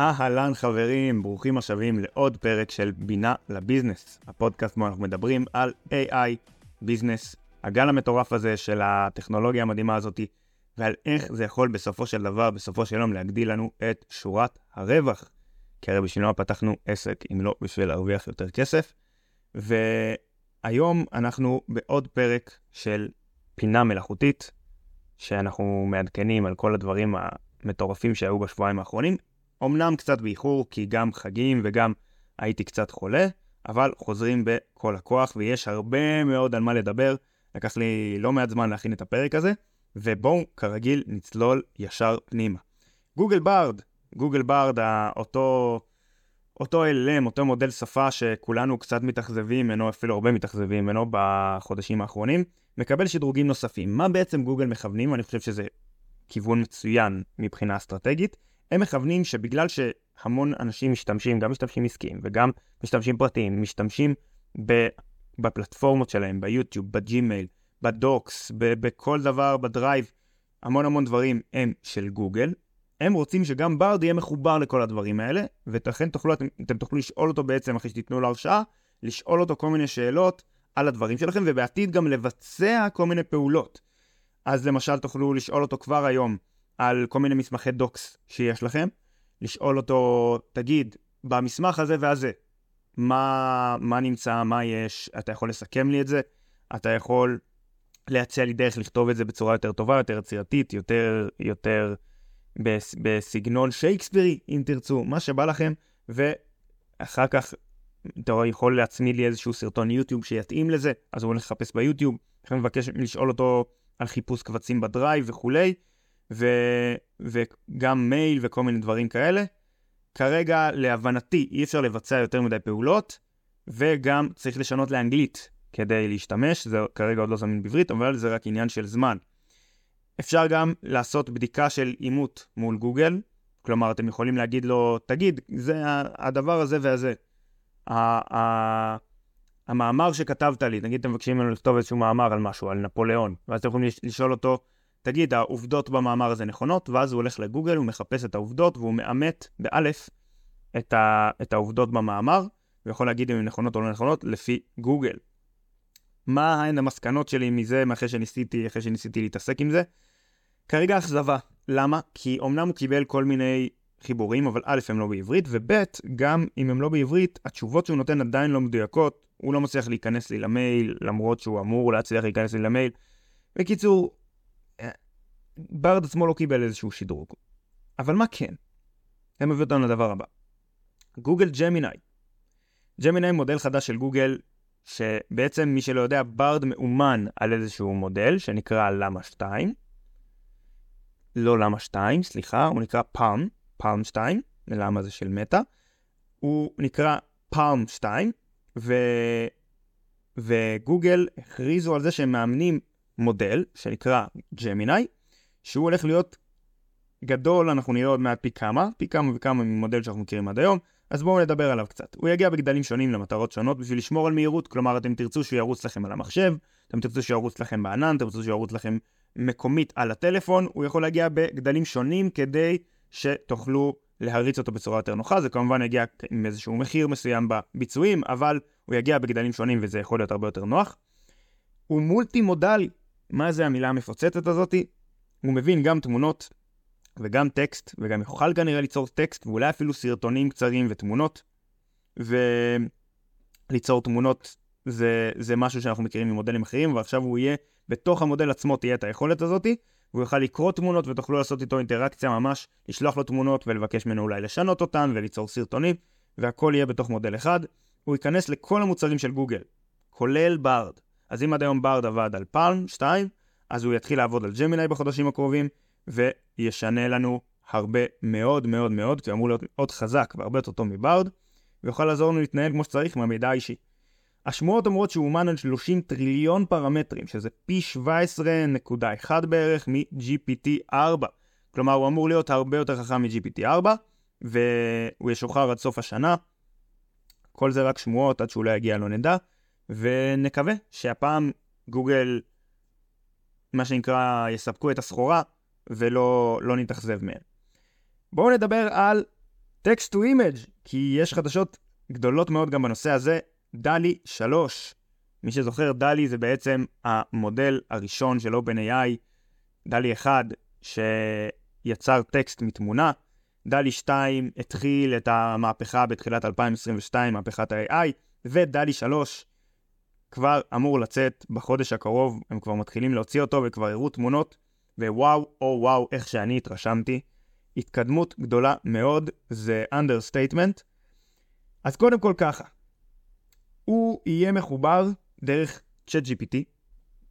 אהלן חברים, ברוכים השבים לעוד פרק של בינה לביזנס, הפודקאסט בו אנחנו מדברים על AI, ביזנס, הגל המטורף הזה של הטכנולוגיה המדהימה הזאתי, ועל איך זה יכול בסופו של דבר, בסופו של יום, להגדיל לנו את שורת הרווח. כי הרי בשביל מה פתחנו עסק אם לא בשביל להרוויח יותר כסף. והיום אנחנו בעוד פרק של פינה מלאכותית, שאנחנו מעדכנים על כל הדברים המטורפים שהיו בשבועיים האחרונים. אמנם קצת באיחור, כי גם חגים וגם הייתי קצת חולה, אבל חוזרים בכל הכוח, ויש הרבה מאוד על מה לדבר. לקח לי לא מעט זמן להכין את הפרק הזה, ובואו, כרגיל, נצלול ישר פנימה. גוגל ברד, גוגל ברד, אותו, אותו LM, אותו מודל שפה שכולנו קצת מתאכזבים ממנו, אפילו הרבה מתאכזבים ממנו בחודשים האחרונים, מקבל שדרוגים נוספים. מה בעצם גוגל מכוונים? אני חושב שזה כיוון מצוין מבחינה אסטרטגית. הם מכוונים שבגלל שהמון אנשים משתמשים, גם משתמשים עסקיים וגם משתמשים פרטיים, משתמשים בפלטפורמות שלהם, ביוטיוב, בג'ימייל, בדוקס, בכל דבר, בדרייב, המון המון דברים הם של גוגל. הם רוצים שגם ברד יהיה מחובר לכל הדברים האלה, ולכן תוכלו, אתם, אתם תוכלו לשאול אותו בעצם, אחרי שתיתנו לו הרשאה, לשאול אותו כל מיני שאלות על הדברים שלכם, ובעתיד גם לבצע כל מיני פעולות. אז למשל תוכלו לשאול אותו כבר היום על כל מיני מסמכי דוקס שיש לכם, לשאול אותו, תגיד, במסמך הזה והזה, מה, מה נמצא, מה יש, אתה יכול לסכם לי את זה, אתה יכול להציע לי דרך לכתוב את זה בצורה יותר טובה, יותר יצירתית, יותר, יותר בס, בסגנון שייקספירי, אם תרצו, מה שבא לכם, ואחר כך אתה יכול להצמיד לי איזשהו סרטון יוטיוב שיתאים לזה, אז הוא הולך לחפש ביוטיוב, לכן מבקש לשאול אותו על חיפוש קבצים בדרייב וכולי, ו, וגם מייל וכל מיני דברים כאלה. כרגע, להבנתי, אי אפשר לבצע יותר מדי פעולות, וגם צריך לשנות לאנגלית כדי להשתמש, זה כרגע עוד לא זמין בעברית, אבל זה רק עניין של זמן. אפשר גם לעשות בדיקה של אימות מול גוגל, כלומר, אתם יכולים להגיד לו, תגיד, זה הדבר הזה והזה. המאמר שכתבת לי, נגיד אתם מבקשים ממנו לכתוב איזשהו מאמר על משהו, על נפוליאון, ואז אתם יכולים לשאול אותו, תגיד, העובדות במאמר הזה נכונות? ואז הוא הולך לגוגל, הוא מחפש את העובדות, והוא מאמת, באלף, את, ה, את העובדות במאמר, ויכול להגיד אם הן נכונות או לא נכונות, לפי גוגל. מה הן המסקנות שלי מזה, אחרי שניסיתי, אחרי שניסיתי להתעסק עם זה? כרגע אכזבה. למה? כי אמנם הוא קיבל כל מיני חיבורים, אבל א', הם לא בעברית, וב', גם אם הם לא בעברית, התשובות שהוא נותן עדיין לא מדויקות, הוא לא מצליח להיכנס לי למייל, למרות שהוא אמור להצליח להיכנס לי למייל. בקיצור, ברד עצמו לא קיבל איזשהו שדרוג. אבל מה כן? זה מביא אותנו לדבר הבא. גוגל ג'מיני. ג'מיני מודל חדש של גוגל, שבעצם מי שלא יודע, ברד מאומן על איזשהו מודל שנקרא LaMDA 2. לא למה 2, סליחה, הוא נקרא פאלם, פאלם 2, למה זה של מטא. הוא נקרא פאלם 2, ו... וגוגל הכריזו על זה שהם מאמנים מודל שנקרא ג'מיני, שהוא הולך להיות גדול, אנחנו נראה עוד מעט פי כמה, פי כמה וכמה ממודל שאנחנו מכירים עד היום, אז בואו נדבר עליו קצת. הוא יגיע בגדלים שונים למטרות שונות בשביל לשמור על מהירות, כלומר אתם תרצו שהוא ירוץ לכם על המחשב, אתם תרצו שהוא ירוץ לכם בענן, אתם תרצו שהוא ירוץ לכם מקומית על הטלפון, הוא יכול להגיע בגדלים שונים כדי שתוכלו להריץ אותו בצורה יותר נוחה, זה כמובן יגיע עם איזשהו מחיר מסוים בביצועים, אבל הוא יגיע בגדלים שונים וזה יכול להיות הרבה יותר נוח. הוא מולטי מודלי, מה זה המילה המפוצצת הזאתי? הוא מבין גם תמונות וגם טקסט, וגם יוכל כנראה ליצור טקסט, ואולי אפילו סרטונים קצרים ותמונות. וליצור תמונות זה, זה משהו שאנחנו מכירים ממודלים אחרים, ועכשיו הוא יהיה, בתוך המודל עצמו תהיה את היכולת הזאתי, והוא יוכל לקרוא תמונות ותוכלו לעשות איתו אינטראקציה ממש, לשלוח לו תמונות ולבקש ממנו אולי לשנות אותן וליצור סרטונים, והכל יהיה בתוך מודל אחד. הוא ייכנס לכל המוצרים של גוגל, כולל ברד. אז אם עד היום ברד עבד על פלם 2, אז הוא יתחיל לעבוד על ג'מיני בחודשים הקרובים, וישנה לנו הרבה מאוד מאוד מאוד, כי הוא אמור להיות עוד חזק והרבה יותר טוב מברד, ויוכל לעזור לנו להתנהל כמו שצריך עם המידע האישי. השמועות אומרות שהוא אומן על 30 טריליון פרמטרים, שזה פי 17.1 בערך מ-GPT-4. כלומר, הוא אמור להיות הרבה יותר חכם מ-GPT-4, והוא ישוחרר עד סוף השנה. כל זה רק שמועות, עד שהוא לא יגיע לא נדע, ונקווה שהפעם גוגל מה שנקרא, יספקו את הסחורה ולא לא נתאכזב מהם. בואו נדבר על Text to Image, כי יש חדשות גדולות מאוד גם בנושא הזה, דלי 3. מי שזוכר, דלי זה בעצם המודל הראשון של OpenAI, דלי 1, שיצר טקסט מתמונה. דלי 2 התחיל את המהפכה בתחילת 2022, מהפכת ה-AI, ודלי 3 כבר אמור לצאת בחודש הקרוב, הם כבר מתחילים להוציא אותו וכבר הראו תמונות, ווואו, או וואו, איך שאני התרשמתי. התקדמות גדולה מאוד, זה understatement. אז קודם כל ככה, הוא יהיה מחובר דרך ChatGPT,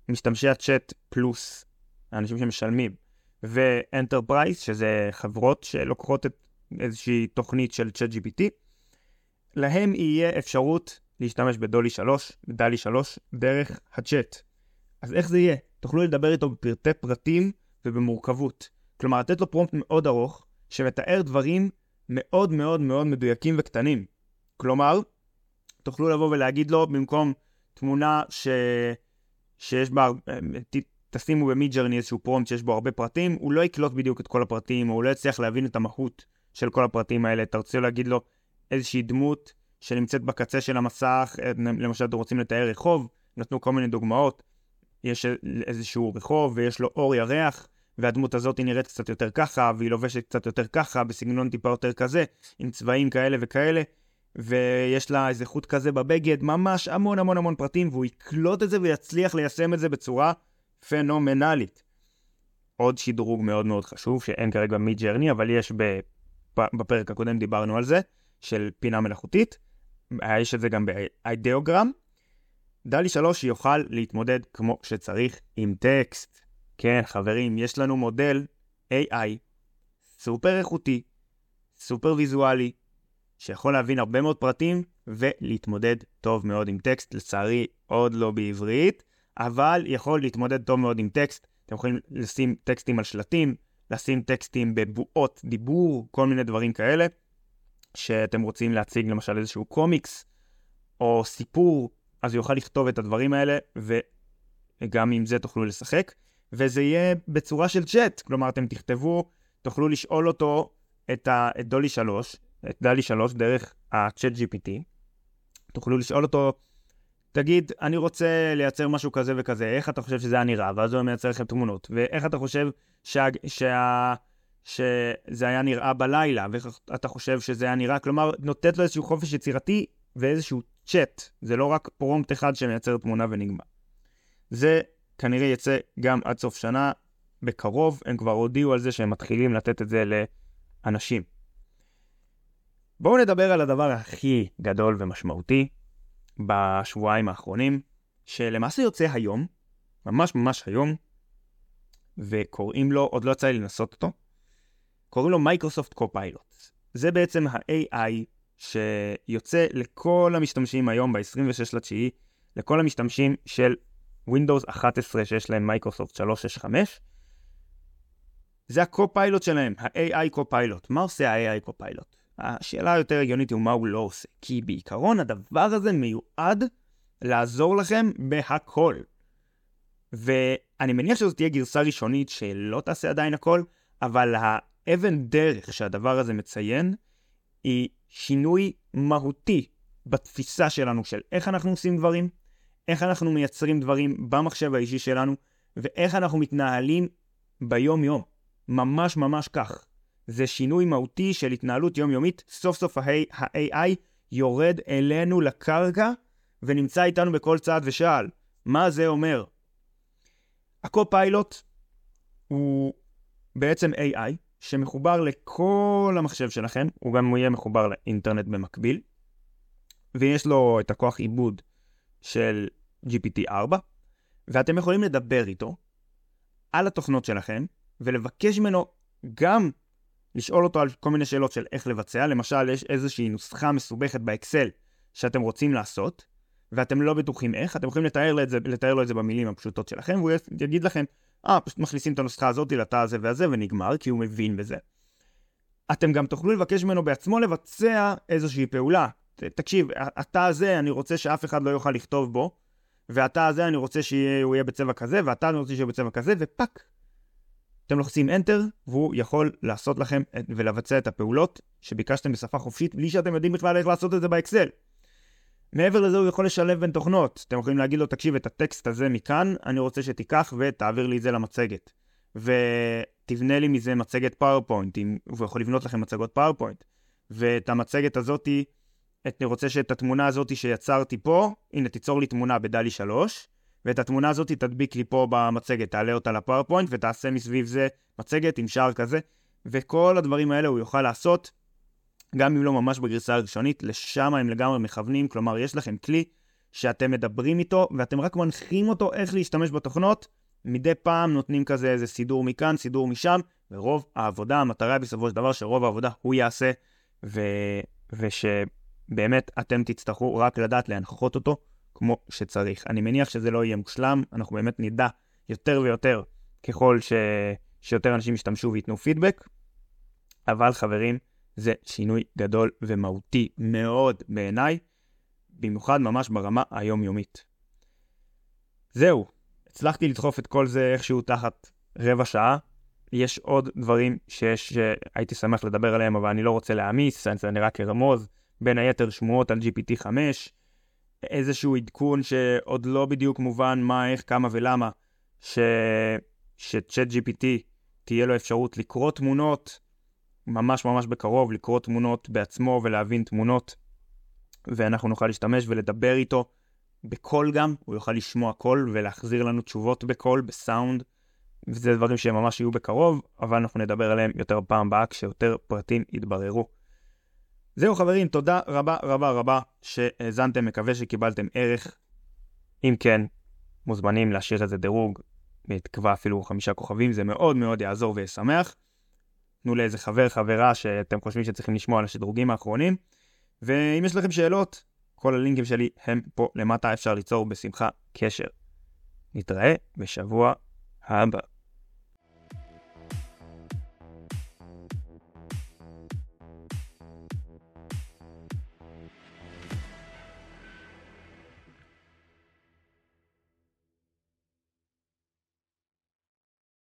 משתמשי הצ'אט פלוס, האנשים שמשלמים, ו Enterprise, שזה חברות שלוקחות את איזושהי תוכנית של ChatGPT, להם יהיה אפשרות להשתמש ב DALL-E 3, ב DALL-E 3, דרך הצ'אט. אז איך זה יהיה? תוכלו לדבר איתו בפרטי פרטים ובמורכבות. כלומר, לתת לו פרומפט מאוד ארוך, שמתאר דברים מאוד מאוד מאוד מדויקים וקטנים. כלומר, תוכלו לבוא ולהגיד לו, במקום תמונה ש... שיש בה, ת... תשימו במידג'רני איזשהו פרומפט שיש בו הרבה פרטים, הוא לא יקלוט בדיוק את כל הפרטים, או הוא לא יצליח להבין את המהות של כל הפרטים האלה. רוצה להגיד לו איזושהי דמות שנמצאת בקצה של המסך, למשל אתם רוצים לתאר רחוב, נתנו כל מיני דוגמאות, יש איזשהו רחוב ויש לו אור ירח, והדמות הזאת היא נראית קצת יותר ככה, והיא לובשת קצת יותר ככה, בסגנון טיפה יותר כזה, עם צבעים כאלה וכאלה, ויש לה איזה חוט כזה בבגד, ממש המון המון המון פרטים, והוא יקלוט את זה ויצליח ליישם את זה בצורה פנומנלית. עוד שדרוג מאוד מאוד חשוב, שאין כרגע מי-ג'רני, אבל יש בפרק הקודם דיברנו על זה, של פינה מלאכותית. יש את זה גם באידאוגרם. דלי 3 יוכל להתמודד כמו שצריך עם טקסט. כן, חברים, יש לנו מודל AI סופר איכותי, סופר ויזואלי, שיכול להבין הרבה מאוד פרטים ולהתמודד טוב מאוד עם טקסט. לצערי, עוד לא בעברית, אבל יכול להתמודד טוב מאוד עם טקסט. אתם יכולים לשים טקסטים על שלטים, לשים טקסטים בבועות דיבור, כל מיני דברים כאלה. שאתם רוצים להציג למשל איזשהו קומיקס או סיפור, אז הוא יוכל לכתוב את הדברים האלה, וגם עם זה תוכלו לשחק. וזה יהיה בצורה של צ'אט, כלומר אתם תכתבו, תוכלו לשאול אותו את, ה, את דולי 3, את דלי 3 דרך הצ'אט GPT, תוכלו לשאול אותו, תגיד, אני רוצה לייצר משהו כזה וכזה, איך אתה חושב שזה היה נראה? ואז הוא מייצר לכם תמונות. ואיך אתה חושב שה, שה, שזה היה נראה בלילה, ואיך אתה חושב שזה היה נראה? כלומר, נותנת לו איזשהו חופש יצירתי ואיזשהו צ'אט. זה לא רק פרומפט אחד שמייצר תמונה ונגמר. זה כנראה יצא גם עד סוף שנה, בקרוב, הם כבר הודיעו על זה שהם מתחילים לתת את זה לאנשים. בואו נדבר על הדבר הכי גדול ומשמעותי בשבועיים האחרונים, שלמעשה יוצא היום, ממש ממש היום, וקוראים לו, עוד לא יצא לי לנסות אותו, קוראים לו Microsoft Copilot. זה בעצם ה-AI שיוצא לכל המשתמשים היום ב-26 לתשיעי, לכל המשתמשים של Windows 11 שיש להם מייקרוסופט 365. זה ה Copilot שלהם, ה-AI Copilot. מה עושה ה-AI Copilot? השאלה היותר הגיונית היא מה הוא לא עושה. כי בעיקרון הדבר הזה מיועד לעזור לכם בהכל. ואני מניח שזו תהיה גרסה ראשונית שלא תעשה עדיין הכל, אבל האבן דרך שהדבר הזה מציין היא שינוי מהותי בתפיסה שלנו של איך אנחנו עושים דברים, איך אנחנו מייצרים דברים במחשב האישי שלנו, ואיך אנחנו מתנהלים ביום-יום. ממש ממש כך. זה שינוי מהותי של התנהלות יומיומית. סוף סוף ה-AI יורד אלינו לקרקע ונמצא איתנו בכל צעד ושעל. מה זה אומר? הקו-פיילוט הוא בעצם AI שמחובר לכל המחשב שלכם, הוא גם יהיה מחובר לאינטרנט במקביל, ויש לו את הכוח עיבוד של GPT-4, ואתם יכולים לדבר איתו על התוכנות שלכם, ולבקש ממנו גם לשאול אותו על כל מיני שאלות של איך לבצע, למשל יש איזושהי נוסחה מסובכת באקסל שאתם רוצים לעשות, ואתם לא בטוחים איך, אתם יכולים לתאר לו את זה, לתאר לו את זה במילים הפשוטות שלכם, והוא יגיד לכם, אה, פשוט מכניסים את הנוסחה הזאת לתא הזה והזה ונגמר, כי הוא מבין בזה. אתם גם תוכלו לבקש ממנו בעצמו לבצע איזושהי פעולה. תקשיב, התא הזה, אני רוצה שאף אחד לא יוכל לכתוב בו, והתא הזה אני רוצה שהוא יהיה בצבע כזה, והתא אני רוצה שיהיה בצבע כזה, ופאק. אתם לוחצים Enter, והוא יכול לעשות לכם ולבצע את הפעולות שביקשתם בשפה חופשית, בלי שאתם יודעים בכלל איך לעשות את זה באקסל. מעבר לזה הוא יכול לשלב בין תוכנות. אתם יכולים להגיד לו, תקשיב, את הטקסט הזה מכאן, אני רוצה שתיקח ותעביר לי את זה למצגת. ותבנה לי מזה מצגת PowerPoint, הוא יכול לבנות לכם מצגות PowerPoint. ואת המצגת הזאתי, אני רוצה שאת התמונה הזאתי שיצרתי פה, הנה תיצור לי תמונה ב DALL-E 3, ואת התמונה הזאתי תדביק לי פה במצגת, תעלה אותה לפאורפוינט ותעשה מסביב זה מצגת עם שער כזה, וכל הדברים האלה הוא יוכל לעשות גם אם לא ממש בגרסה הראשונית, לשם הם לגמרי מכוונים, כלומר יש לכם כלי שאתם מדברים איתו ואתם רק מנחים אותו איך להשתמש בתוכנות, מדי פעם נותנים כזה איזה סידור מכאן, סידור משם, ורוב העבודה, המטרה בסופו של דבר שרוב העבודה הוא יעשה, ו... ושבאמת אתם תצטרכו רק לדעת להנחות אותו כמו שצריך. אני מניח שזה לא יהיה מושלם, אנחנו באמת נדע יותר ויותר ככל ש... שיותר אנשים ישתמשו וייתנו פידבק, אבל חברים, זה שינוי גדול ומהותי מאוד בעיניי, במיוחד ממש ברמה היומיומית. זהו, הצלחתי לדחוף את כל זה איכשהו תחת רבע שעה. יש עוד דברים שיש, שהייתי שמח לדבר עליהם, אבל אני לא רוצה להעמיס, אני רק ארמוז. בין היתר שמועות על GPT-5, איזשהו עדכון שעוד לא בדיוק מובן מה, איך, כמה ולמה, שצ'אט GPT תהיה לו אפשרות לקרוא תמונות ממש ממש בקרוב לקרוא תמונות בעצמו ולהבין תמונות, ואנחנו נוכל להשתמש ולדבר איתו בקול גם, הוא יוכל לשמוע קול ולהחזיר לנו תשובות בקול, בסאונד, וזה דברים שממש יהיו בקרוב, אבל אנחנו נדבר עליהם יותר פעם הבאה כשיותר פרטים יתבררו. זהו חברים, תודה רבה רבה רבה שהאזנתם, מקווה שקיבלתם ערך. אם כן, מוזמנים להשאיר איזה דירוג, בתקווה אפילו חמישה כוכבים, זה מאוד מאוד יעזור וישמח. תנו לאיזה חבר, חברה שאתם חושבים שצריכים לשמוע על השדרוגים האחרונים. ואם יש לכם שאלות, כל הלינקים שלי הם פה למטה, אפשר ליצור בשמחה קשר. נתראה בשבוע הבא.